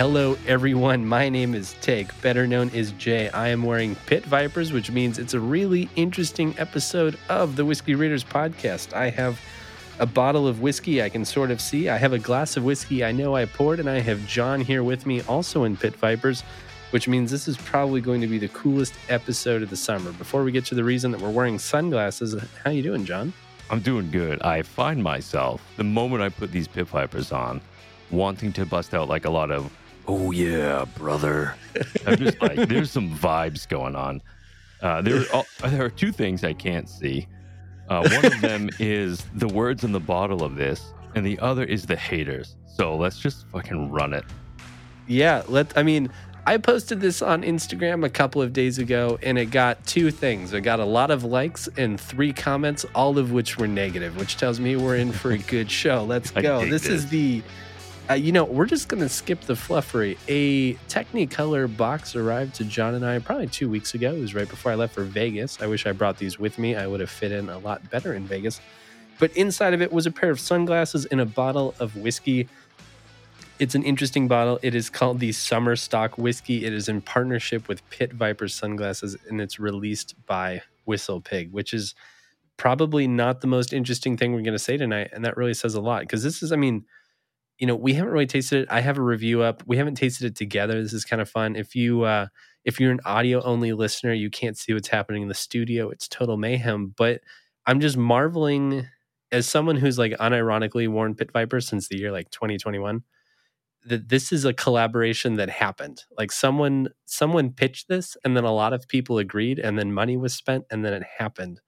Hello, everyone. My name is Take, better known as Jay. I am wearing Pit Vipers, which means it's a really interesting episode of the Whiskey Raiders podcast. I have a bottle of whiskey I can sort of see. I have a glass of whiskey I know I poured, and I have John here with me, also in Pit Vipers, which means this is probably going to be the coolest episode of the summer. Before we get to the reason that we're wearing sunglasses, how you doing, John? I'm doing good. I find myself the moment I put these Pit Vipers on, wanting to bust out like a lot of oh yeah, brother. I'm just like, there's some vibes going on. Uh, there, are, there are two things I can't see. Uh, one of them is the words in the bottle of this, and the other is the haters. So let's just fucking run it. Yeah, let. I mean, I posted this on Instagram a couple of days ago, and it got two things. It got a lot of likes and three comments, all of which were negative, which tells me we're in for a good show. Let's go. This, this is the uh, you know, we're just going to skip the fluffery. A Technicolor box arrived to John and I probably two weeks ago. It was right before I left for Vegas. I wish I brought these with me. I would have fit in a lot better in Vegas. But inside of it was a pair of sunglasses and a bottle of whiskey. It's an interesting bottle. It is called the Summer Stock Whiskey. It is in partnership with Pit Viper Sunglasses and it's released by Whistle Pig, which is probably not the most interesting thing we're going to say tonight. And that really says a lot because this is, I mean, you know, we haven't really tasted it. I have a review up. We haven't tasted it together. This is kind of fun. If you uh if you're an audio only listener, you can't see what's happening in the studio. It's total mayhem. But I'm just marveling as someone who's like unironically worn Pit Viper since the year like 2021 that this is a collaboration that happened. Like someone someone pitched this and then a lot of people agreed and then money was spent and then it happened.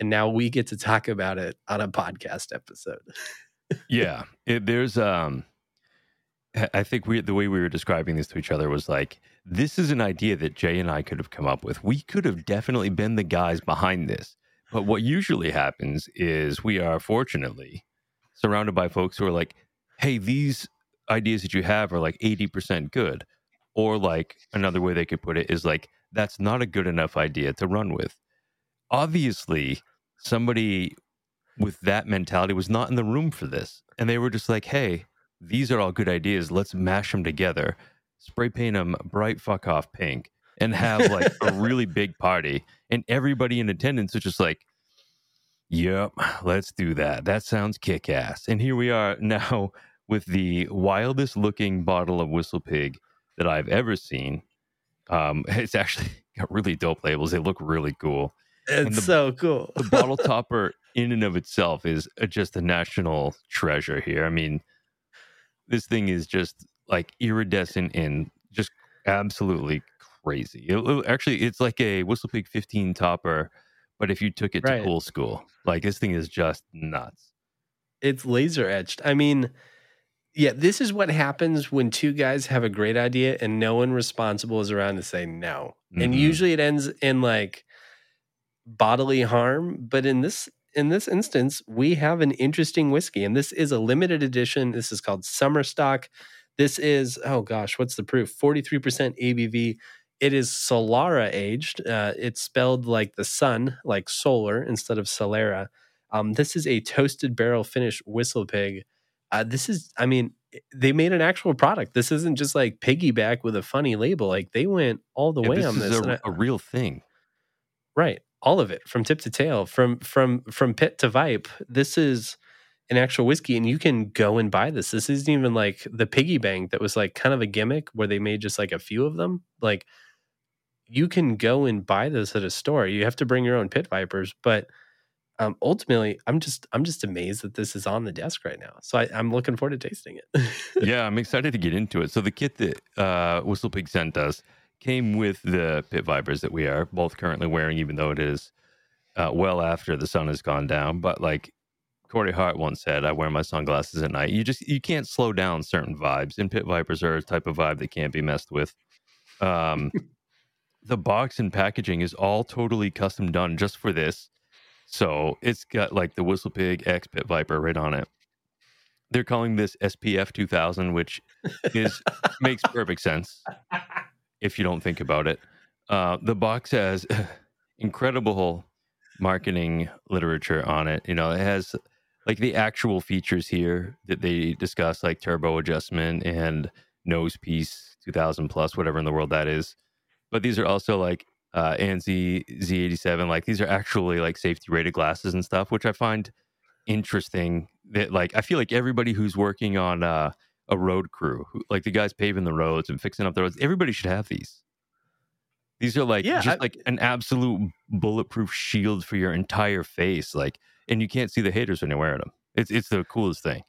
And now we get to talk about it on a podcast episode. yeah, it, there's um, I think we the way we were describing this to each other was like this is an idea that Jay and I could have come up with. We could have definitely been the guys behind this. But what usually happens is we are fortunately surrounded by folks who are like, "Hey, these ideas that you have are like 80% good." Or like another way they could put it is like that's not a good enough idea to run with. Obviously, somebody with that mentality was not in the room for this. And they were just like, hey, these are all good ideas. Let's mash them together, spray paint them bright fuck off pink, and have like a really big party. And everybody in attendance was just like, yep, let's do that. That sounds kick ass. And here we are now with the wildest looking bottle of Whistle Pig that I've ever seen. Um, it's actually got really dope labels. They look really cool. It's the, so cool. the bottle topper in and of itself is just a national treasure here. I mean, this thing is just like iridescent and just absolutely crazy. It, actually, it's like a Whistlepig 15 topper, but if you took it right. to cool school, like this thing is just nuts. It's laser etched. I mean, yeah, this is what happens when two guys have a great idea and no one responsible is around to say no. Mm-hmm. And usually it ends in like bodily harm, but in this in this instance, we have an interesting whiskey, and this is a limited edition. This is called Summer Stock. This is oh gosh, what's the proof? Forty three percent ABV. It is Solara aged. Uh, it's spelled like the sun, like solar instead of Solera. Um, this is a toasted barrel finish whistle pig. Uh, this is, I mean, they made an actual product. This isn't just like piggyback with a funny label. Like they went all the yeah, way this on this. Is a, a real thing, right? All of it from tip to tail, from from from pit to vipe. This is an actual whiskey, and you can go and buy this. This isn't even like the piggy bank that was like kind of a gimmick where they made just like a few of them. Like you can go and buy this at a store. You have to bring your own pit vipers, but um, ultimately, I'm just I'm just amazed that this is on the desk right now. So I, am looking forward to tasting it. yeah, I'm excited to get into it. So the kit that uh, Whistle Pig sent us came with the pit vipers that we are both currently wearing, even though it is uh, well after the sun has gone down. But like Corey Hart once said, I wear my sunglasses at night. You just you can't slow down certain vibes, and pit vipers are a type of vibe that can't be messed with. Um, the box and packaging is all totally custom done just for this. So it's got like the Whistle Pig X Pit Viper right on it. They're calling this SPF 2000, which is makes perfect sense if you don't think about it. Uh, the box has incredible marketing literature on it. You know, it has like the actual features here that they discuss, like turbo adjustment and nose piece, 2000 plus, whatever in the world that is. But these are also like uh, ANSI Z87. Like these are actually like safety rated glasses and stuff, which I find interesting. That like I feel like everybody who's working on uh, a road crew, who, like the guys paving the roads and fixing up the roads, everybody should have these. These are like Yeah, just I- like an absolute bulletproof shield for your entire face. Like, and you can't see the haters when you're wearing them. It's it's the coolest thing.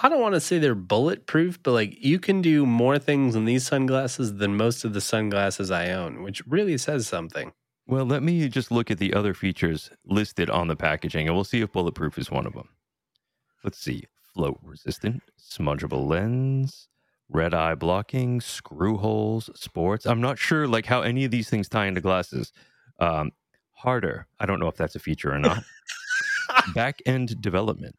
I don't want to say they're bulletproof, but like you can do more things in these sunglasses than most of the sunglasses I own, which really says something. Well, let me just look at the other features listed on the packaging and we'll see if bulletproof is one of them. Let's see. Float resistant, smudgeable lens, red eye blocking, screw holes, sports. I'm not sure like how any of these things tie into glasses. Um, harder. I don't know if that's a feature or not. Back end development,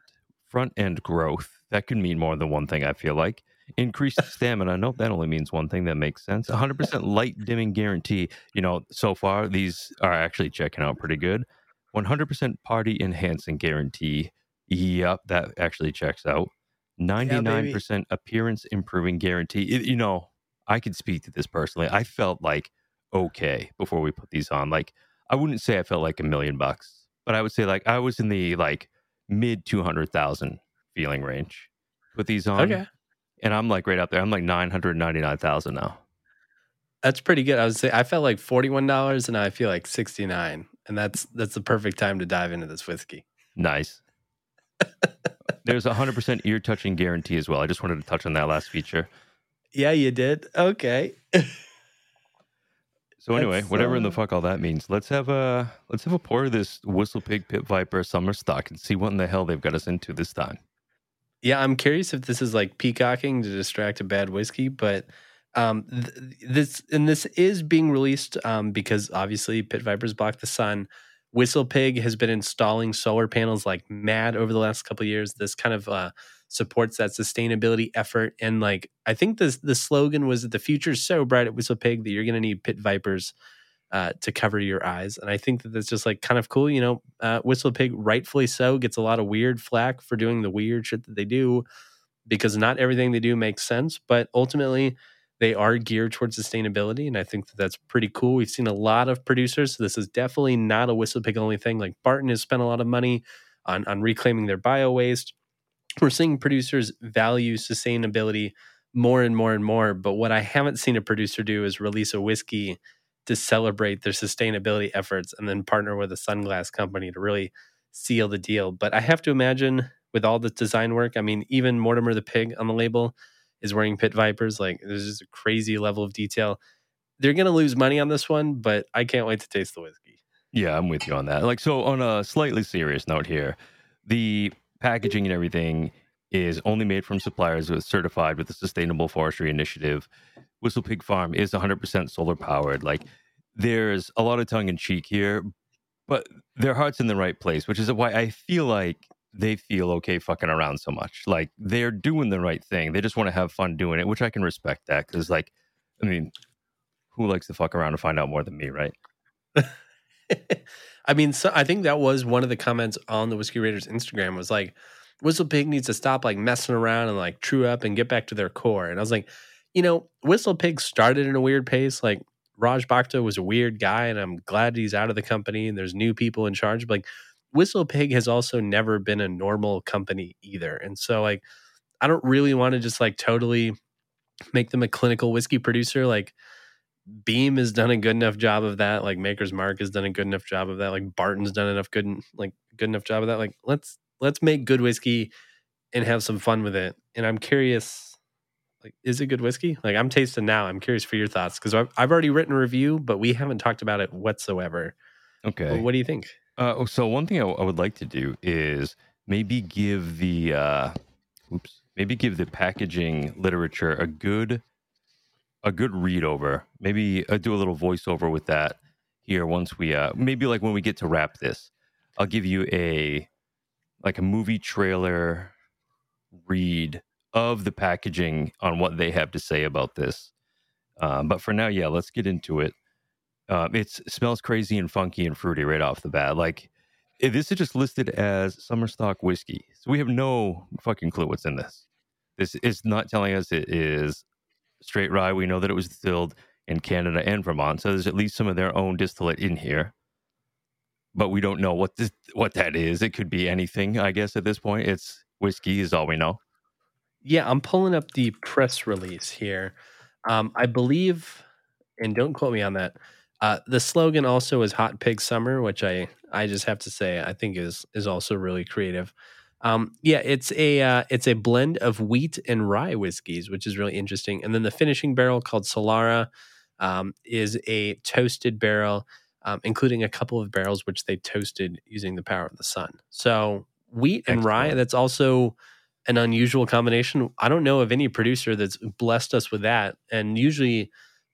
front end growth. That could mean more than one thing, I feel like. Increased stamina. Nope, that only means one thing. That makes sense. 100% light dimming guarantee. You know, so far, these are actually checking out pretty good. 100% party enhancing guarantee. Yep, that actually checks out. 99% appearance improving guarantee. It- you know, I could speak to this personally. I felt like okay before we put these on. Like, I wouldn't say I felt like a million bucks, but I would say like I was in the like mid 200,000 feeling range. Put these on. Okay. And I'm like right up there. I'm like 999,000 now. That's pretty good. I was say I felt like forty-one dollars, and I feel like sixty-nine, and that's that's the perfect time to dive into this whiskey. Nice. There's a 100% ear touching guarantee as well. I just wanted to touch on that last feature. Yeah, you did. Okay. So anyway, That's, whatever in the uh, fuck all that means, let's have a let's have a pour of this Whistle Pig Pit Viper summer stock and see what in the hell they've got us into this time. Yeah, I'm curious if this is like peacocking to distract a bad whiskey, but um, th- this and this is being released um, because obviously pit vipers block the sun. Whistle Pig has been installing solar panels like mad over the last couple years. This kind of uh, supports that sustainability effort, and like I think this the slogan was that the future's so bright at Whistle Pig that you're going to need pit vipers uh, to cover your eyes. And I think that that's just like kind of cool. You know, uh, Whistle Pig, rightfully so, gets a lot of weird flack for doing the weird shit that they do because not everything they do makes sense. But ultimately, they are geared towards sustainability. And I think that that's pretty cool. We've seen a lot of producers. So this is definitely not a Whistle Pig only thing. Like Barton has spent a lot of money on, on reclaiming their bio waste. We're seeing producers value sustainability more and more and more. But what I haven't seen a producer do is release a whiskey to celebrate their sustainability efforts and then partner with a sunglass company to really seal the deal. But I have to imagine with all the design work, I mean, even Mortimer the pig on the label is wearing pit vipers. Like there's just a crazy level of detail. They're gonna lose money on this one, but I can't wait to taste the whiskey. Yeah, I'm with you on that. Like, so on a slightly serious note here, the packaging and everything is only made from suppliers are certified with the Sustainable Forestry Initiative. Whistle Pig Farm is 100% solar powered. Like, there's a lot of tongue in cheek here, but their heart's in the right place, which is why I feel like they feel okay fucking around so much. Like, they're doing the right thing. They just want to have fun doing it, which I can respect that because, like, I mean, who likes to fuck around and find out more than me, right? I mean, so I think that was one of the comments on the Whiskey Raiders Instagram was like, Whistle Pig needs to stop like messing around and like true up and get back to their core. And I was like, you know, Whistle Pig started in a weird pace. Like Raj Bhakta was a weird guy, and I'm glad he's out of the company and there's new people in charge. But like Whistle Pig has also never been a normal company either. And so like I don't really want to just like totally make them a clinical whiskey producer. Like Beam has done a good enough job of that. Like Maker's Mark has done a good enough job of that. Like Barton's done enough good like good enough job of that. Like let's let's make good whiskey and have some fun with it. And I'm curious, like, is it good whiskey? Like I'm tasting now. I'm curious for your thoughts because I've, I've already written a review, but we haven't talked about it whatsoever. Okay. Well, what do you think? Uh, so one thing I, I would like to do is maybe give the uh, oops, maybe give the packaging literature a good a good read over. Maybe uh, do a little voiceover with that here once we uh, maybe like when we get to wrap this. I'll give you a like a movie trailer read of the packaging on what they have to say about this. Um, but for now, yeah, let's get into it. Um, it smells crazy and funky and fruity right off the bat. Like eh, this is just listed as summer stock whiskey, so we have no fucking clue what's in this. This is not telling us it is straight rye. We know that it was distilled in Canada and Vermont, so there's at least some of their own distillate in here. But we don't know what this what that is. It could be anything, I guess. At this point, it's whiskey is all we know. Yeah, I'm pulling up the press release here. Um, I believe, and don't quote me on that. Uh, the slogan also is "Hot Pig Summer," which I I just have to say I think is is also really creative. Um, yeah, it's a uh, it's a blend of wheat and rye whiskeys, which is really interesting. And then the finishing barrel called Solara um, is a toasted barrel, um, including a couple of barrels which they toasted using the power of the sun. So wheat and rye. That's also an unusual combination. I don't know of any producer that's blessed us with that. And usually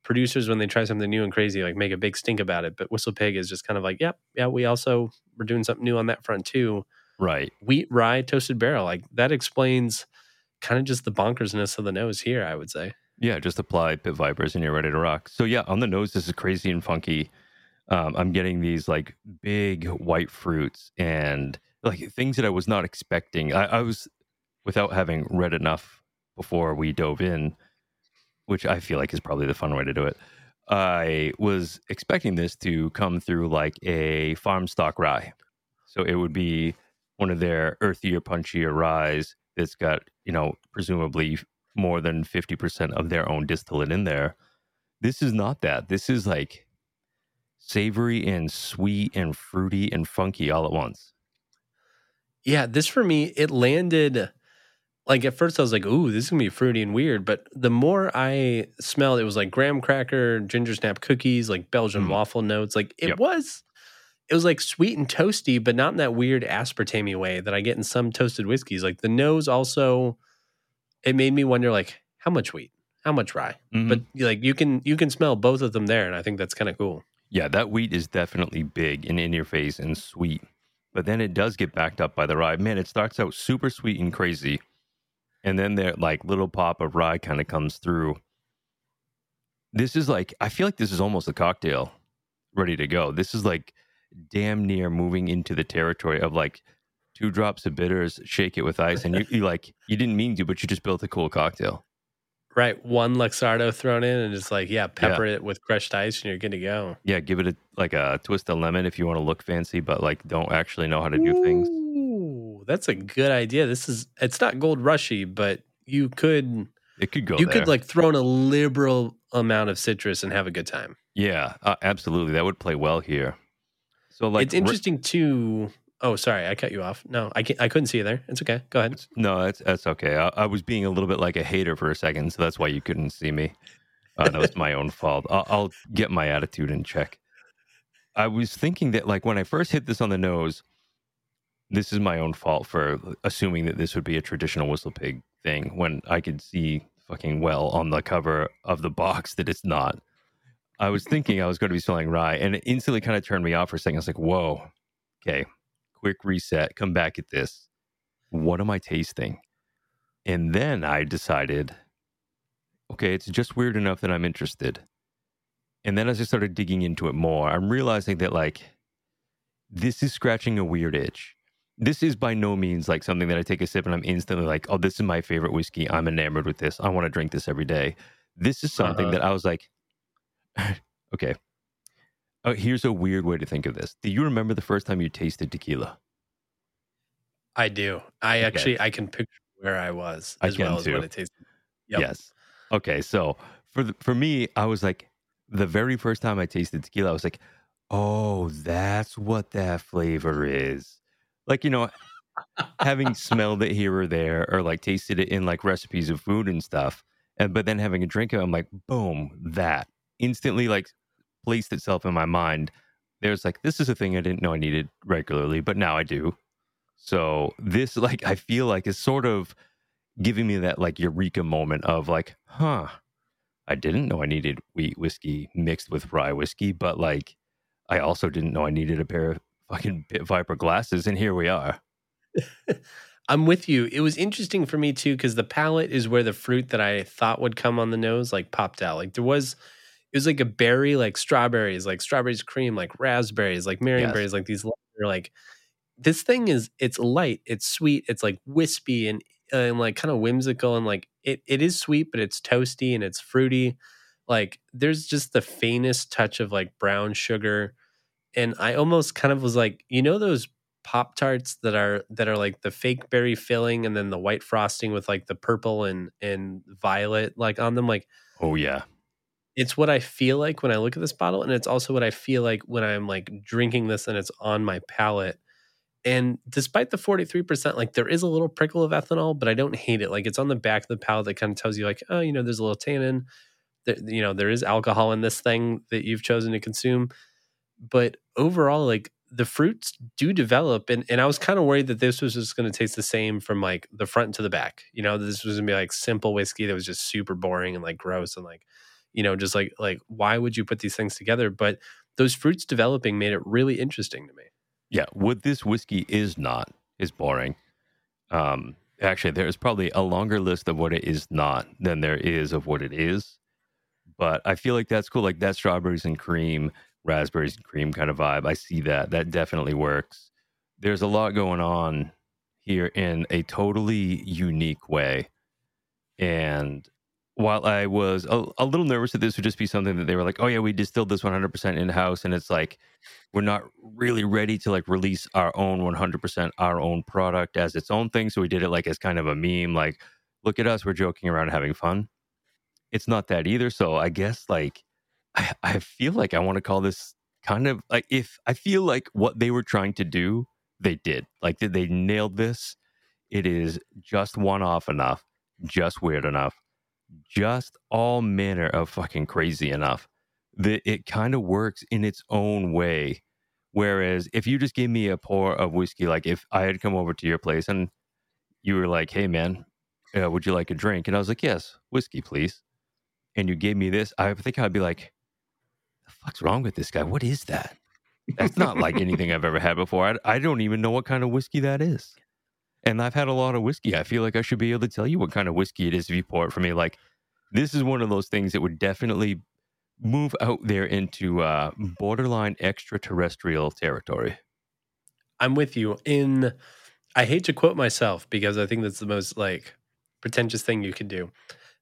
producers when they try something new and crazy like make a big stink about it but whistle pig is just kind of like yep yeah we also we're doing something new on that front too Right. wheat rye toasted barrel like that explains kind of just the bonkersness of the nose here i would say Yeah, just apply Pit Vipers and you're ready to rock. So yeah, on the nose, this is crazy and funky. Um, I'm getting these like big white fruits and like things that I was not expecting. I, I was without having read enough before we dove in, which I feel like is probably the fun way to do it. I was expecting this to come through like a farm stock rye. So it would be one of their earthier, punchier ryes that's got, you know, presumably more than 50% of their own distillate in there. This is not that. This is like savory and sweet and fruity and funky all at once. yeah this for me it landed like at first i was like ooh this is gonna be fruity and weird but the more i smelled it was like graham cracker ginger snap cookies like belgian Mm. waffle notes like it Yep. was it was like sweet and toasty but not in that weird aspartame way that i get in some toasted whiskeys like the nose also it made me wonder like how much wheat how much rye Mhm. but like you can you can smell both of them there and i think that's kind of cool yeah, that wheat is definitely big and in your face and sweet. But then it does get backed up by the rye. Man, it starts out super sweet and crazy. And then there like little pop of rye kind of comes through. This is like I feel like this is almost a cocktail ready to go. This is like damn near moving into the territory of like two drops of bitters, shake it with ice, and you, you like you didn't mean to, but you just built a cool cocktail. right one luxardo thrown in and it's like yeah pepper it with crushed ice and you're good to go Yeah, give it a like a twist of lemon if you want to look fancy, but like don't actually know how to do things. That's a good idea. This is it's not gold rushy, but you could It could go you there. could like throw in a liberal amount of citrus and have a good time. yeah, uh, absolutely. That would play well here. So like it's interesting too. Oh, sorry, I cut you off. No, I can't, I couldn't see you there. It's okay. Go ahead. No, that's that's okay. I, I was being a little bit like a hater for a second, so that's why you couldn't see me. Uh, that was my own fault. I'll, I'll get my attitude in check. I was thinking that, like, when I first hit this on the nose, this is my own fault for assuming that this would be a traditional whistle pig thing when I could see fucking well on the cover of the box that it's not. I was thinking I was going to be smelling rye, and it instantly kind of turned me off for a second. I was like, "Whoa, okay, quick reset. Come back at this. What am I tasting?" And then I decided, okay, it's just weird enough that I'm interested. And then as I started digging into it more, I'm realizing that like this is scratching a weird itch. This is by no means like something that I take a sip and I'm instantly like, oh, this is my favorite whiskey. I'm enamored with this. I want to drink this every day. This is something Uh-huh. that I was like, okay. Oh, here's a weird way to think of this. Do you remember the first time you tasted tequila? I do. I Okay. actually I can picture where I was I as can well as what it tasted. Yep. Yes. Okay. So for the, for me, I was like, the very first time I tasted tequila, I was like, oh, that's what that flavor is. Like you know, having smelled it here or there, or like tasted it in like recipes of food and stuff, and but then having a drink of, it, I'm like, boom, that instantly like placed itself in my mind. There's like this is a thing I didn't know I needed regularly, but now I do. So this like I feel like is sort of giving me that like eureka moment of like, huh, I didn't know I needed wheat whiskey mixed with rye whiskey, but like I also didn't know I needed a pair of fucking Pit Viper glasses, and here we are. I'm with you. It was interesting for me too because the palate is where the fruit that I thought would come on the nose like popped out. Like there was, it was like a berry, like strawberries, like strawberries cream, like raspberries, like marionberries, like these. Like this thing is, it's light, it's sweet, it's like wispy and uh, and like kind of whimsical and like it it is sweet, but it's toasty and it's fruity. Like there's just the faintest touch of like brown sugar. And I almost kind of was like, you know those pop tarts that are that are like the fake berry filling and then the white frosting with like the purple and and violet like on them? Like oh yeah. it's what i feel like when i look at this bottle and it's also what i feel like when i'm like drinking this and it's on my palate. And despite the 43% like there is a little prickle of ethanol but i don't hate it. Like it's on the back of the palate that kind of tells you like oh you know there's a little tannin. There, you know there is alcohol in this thing that you've chosen to consume but overall like the fruits do develop and, and i was kind of worried that this was just going to taste the same from like the front to the back you know this was going to be like simple whiskey that was just super boring and like gross and like you know just like like why would you put these things together? But those fruits developing made it really interesting to me. Yeah what this whiskey is not is boring. Um actually there's probably a longer list of what it is not than there is of what it is but i feel like that's cool like that strawberries and cream raspberries and cream kind of vibe. I see that. That definitely works. There's a lot going on here in a totally unique way. And while I was a, a, little nervous that this would just be something that they were like, oh yeah, we distilled this 100% in house, and it's like we're not really ready to like release our own 100% our own product as its own thing. So we did it like as kind of a meme, like look at us, we're joking around, having fun. It's not that either. So I guess like I, I feel like I want to call this kind of like if I feel like what they were trying to do, they did. Like did they nailed this? It is just one off enough, just weird enough, just all manner of fucking crazy enough that it kind of works in its own way. Whereas if you just gave me a pour of whiskey, like if I had come over to your place and you were like, "Hey man, uh, would you like a drink?" and I was like, "Yes, whiskey, please," and you gave me this, I think I'd be like, the fuck's wrong with this guy? What is that? That's not like anything I've ever had before. I, I don't even know what kind of whiskey that is. And I've had a lot of whiskey. I feel like I should be able to tell you what kind of whiskey it is if you pour it for me. Like, this is one of those things that would definitely move out there into uh, borderline extraterrestrial territory. I'm with you. In, I hate to quote myself because I think that's the most like pretentious thing you could do.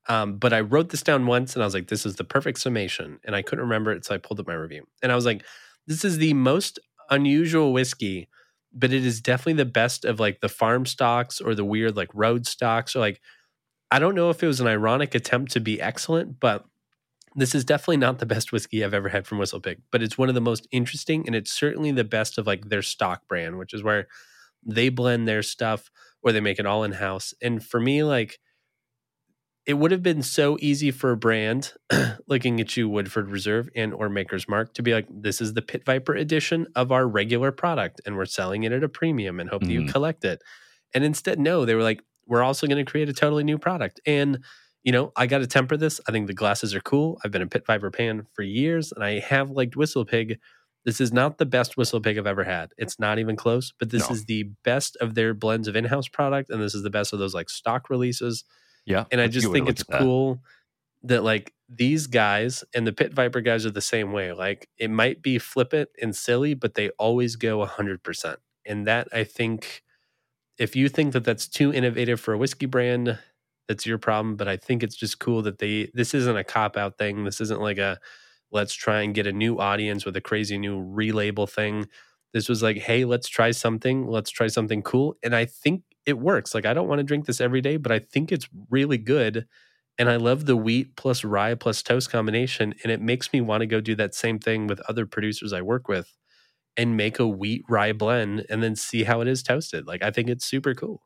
Um, but I wrote this down once and I was like, this is the perfect summation. And I couldn't remember it. So I pulled up my review and I was like, this is the most unusual whiskey, but it is definitely the best of like the farm stocks or the weird like road stocks or like, I don't know if it was an ironic attempt to be excellent, but this is definitely not the best whiskey I've ever had from Whistle Pig, but it's one of the most interesting and it's certainly the best of like their stock brand, which is where they blend their stuff or they make it all in house. And for me, like, it would have been so easy for a brand looking at you woodford reserve and or maker's mark to be like this is the pit viper edition of our regular product and we're selling it at a premium and hope mm. that you mm-hmm. collect it and instead no they were like we're also going to create a totally new product and you know i got to temper this i think the glasses are cool i've been a pit viper fan for years and i have liked whistle pig this is not the best whistle pig i've ever had it's not even close but this no. is the best of their blends of in-house product and this is the best of those like stock releases yeah. And I just think it's cool that. that like these guys and the Pit Viper guys are the same way. Like it might be flippant and silly, but they always go 100%. And that I think if you think that that's too innovative for a whiskey brand, that's your problem. But I think it's just cool that they, this isn't a cop out thing. This isn't like a let's try and get a new audience with a crazy new relabel thing. This was like, hey, let's try something. Let's try something cool. And I think it works. Like I don't want to drink this every day, but I think it's really good. And I love the wheat plus rye plus toast combination. And it makes me want to go do that same thing with other producers I work with and make a wheat rye blend and then see how it is toasted. Like I think it's super cool.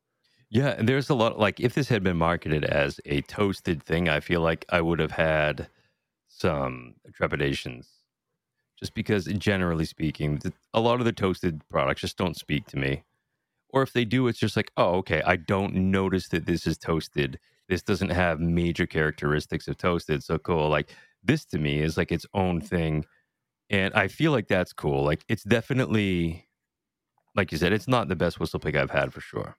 Yeah, and there's a lot like if this had been marketed as a toasted thing, I feel like I would have had some trepidations. Just because generally speaking, a lot of the toasted products just don't speak to me. Or if they do, it's just like, oh, okay, I don't notice that this is toasted. This doesn't have major characteristics of toasted. So cool. Like this to me is like its own thing. And I feel like that's cool. Like it's definitely, like you said, it's not the best whistle pig I've had for sure.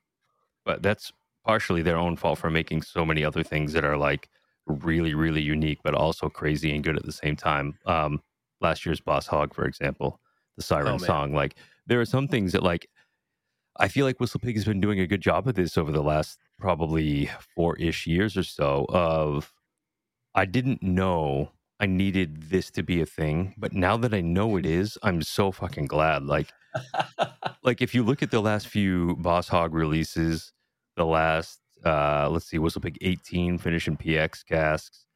But that's partially their own fault for making so many other things that are like really, really unique, but also crazy and good at the same time. Um, last year's Boss Hog, for example, the Siren oh, song. Like there are some things that like I feel like Whistle Pig has been doing a good job of this over the last probably four ish years or so of I didn't know I needed this to be a thing, but now that I know it is, I'm so fucking glad. Like, like if you look at the last few Boss Hog releases, the last uh let's see, Whistle Pig 18 finishing PX casks,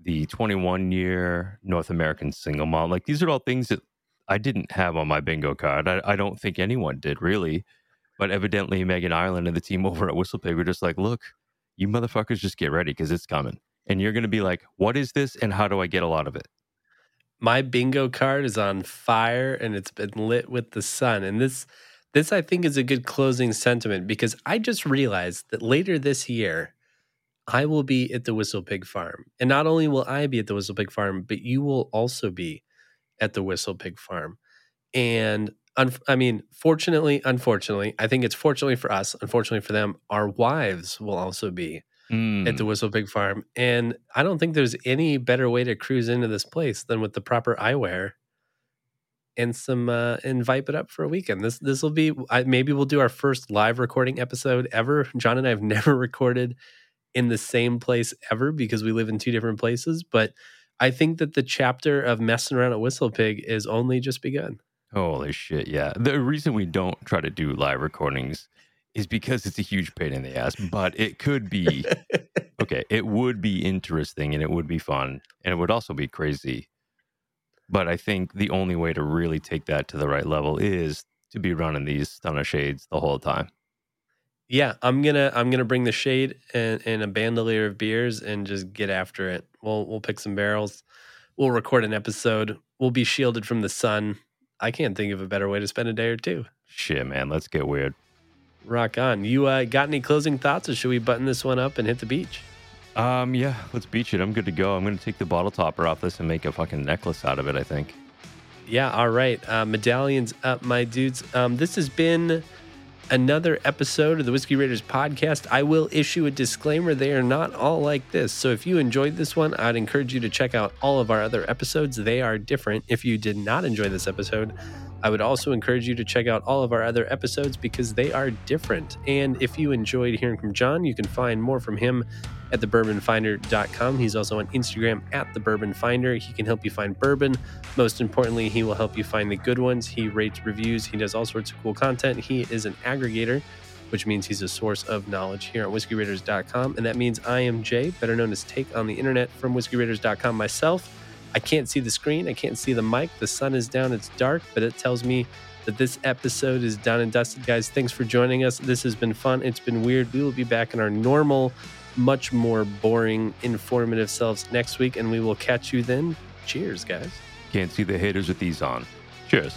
the 21 year North American single malt. Like these are all things that I didn't have on my bingo card. I, I don't think anyone did really. But evidently Meghan Ireland and the team over at Whistle Pig were just like, look, you motherfuckers just get ready because it's coming. And you're gonna be like, what is this and how do I get a lot of it? My bingo card is on fire and it's been lit with the sun. And this this I think is a good closing sentiment because I just realized that later this year I will be at the Whistle Pig Farm. And not only will I be at the Whistle Pig Farm, but you will also be at the Whistle Pig Farm. And un- I mean, fortunately, unfortunately, I think it's fortunately for us, unfortunately for them, our wives will also be Mm. at the Whistle Pig Farm. And I don't think there's any better way to cruise into this place than with the proper eyewear and some uh and vibe it up for a weekend. This this will be I, maybe we'll do our first live recording episode ever. John and I have never recorded in the same place ever because we live in two different places, but I think that the chapter of messing around at Whistle Pig is only just begun. Holy shit, yeah. The reason we don't try to do live recordings is because it's a huge pain in the ass, but it could be okay, it would be interesting and it would be fun and it would also be crazy. But I think the only way to really take that to the right level is to be running these stunner shades the whole time. Yeah, I'm gonna I'm gonna bring the shade and, and a bandolier of beers and just get after it. We'll we'll pick some barrels. We'll record an episode. We'll be shielded from the sun. I can't think of a better way to spend a day or two. Shit, man, let's get weird. Rock on. You uh, got any closing thoughts, or should we button this one up and hit the beach? Um, yeah, let's beach it. I'm good to go. I'm gonna take the bottle topper off this and make a fucking necklace out of it, I think. Yeah, all right. Uh, medallions up, my dudes. Um, this has been another episode of the Whiskey Raiders podcast. I will issue a disclaimer they are not all like this. So if you enjoyed this one, I'd encourage you to check out all of our other episodes. They are different. If you did not enjoy this episode, I would also encourage you to check out all of our other episodes because they are different. And if you enjoyed hearing from John, you can find more from him at thebourbonfinder.com. He's also on Instagram at the Bourbon Finder. He can help you find bourbon. Most importantly, he will help you find the good ones. He rates reviews. He does all sorts of cool content. He is an aggregator, which means he's a source of knowledge here on whiskeyraiders.com. And that means I am Jay, better known as Take on the Internet from whiskeyraiders.com myself. I can't see the screen. I can't see the mic. The sun is down. It's dark, but it tells me that this episode is done and dusted. Guys, thanks for joining us. This has been fun. It's been weird. We will be back in our normal, much more boring, informative selves next week, and we will catch you then. Cheers, guys. Can't see the haters with these on. Cheers.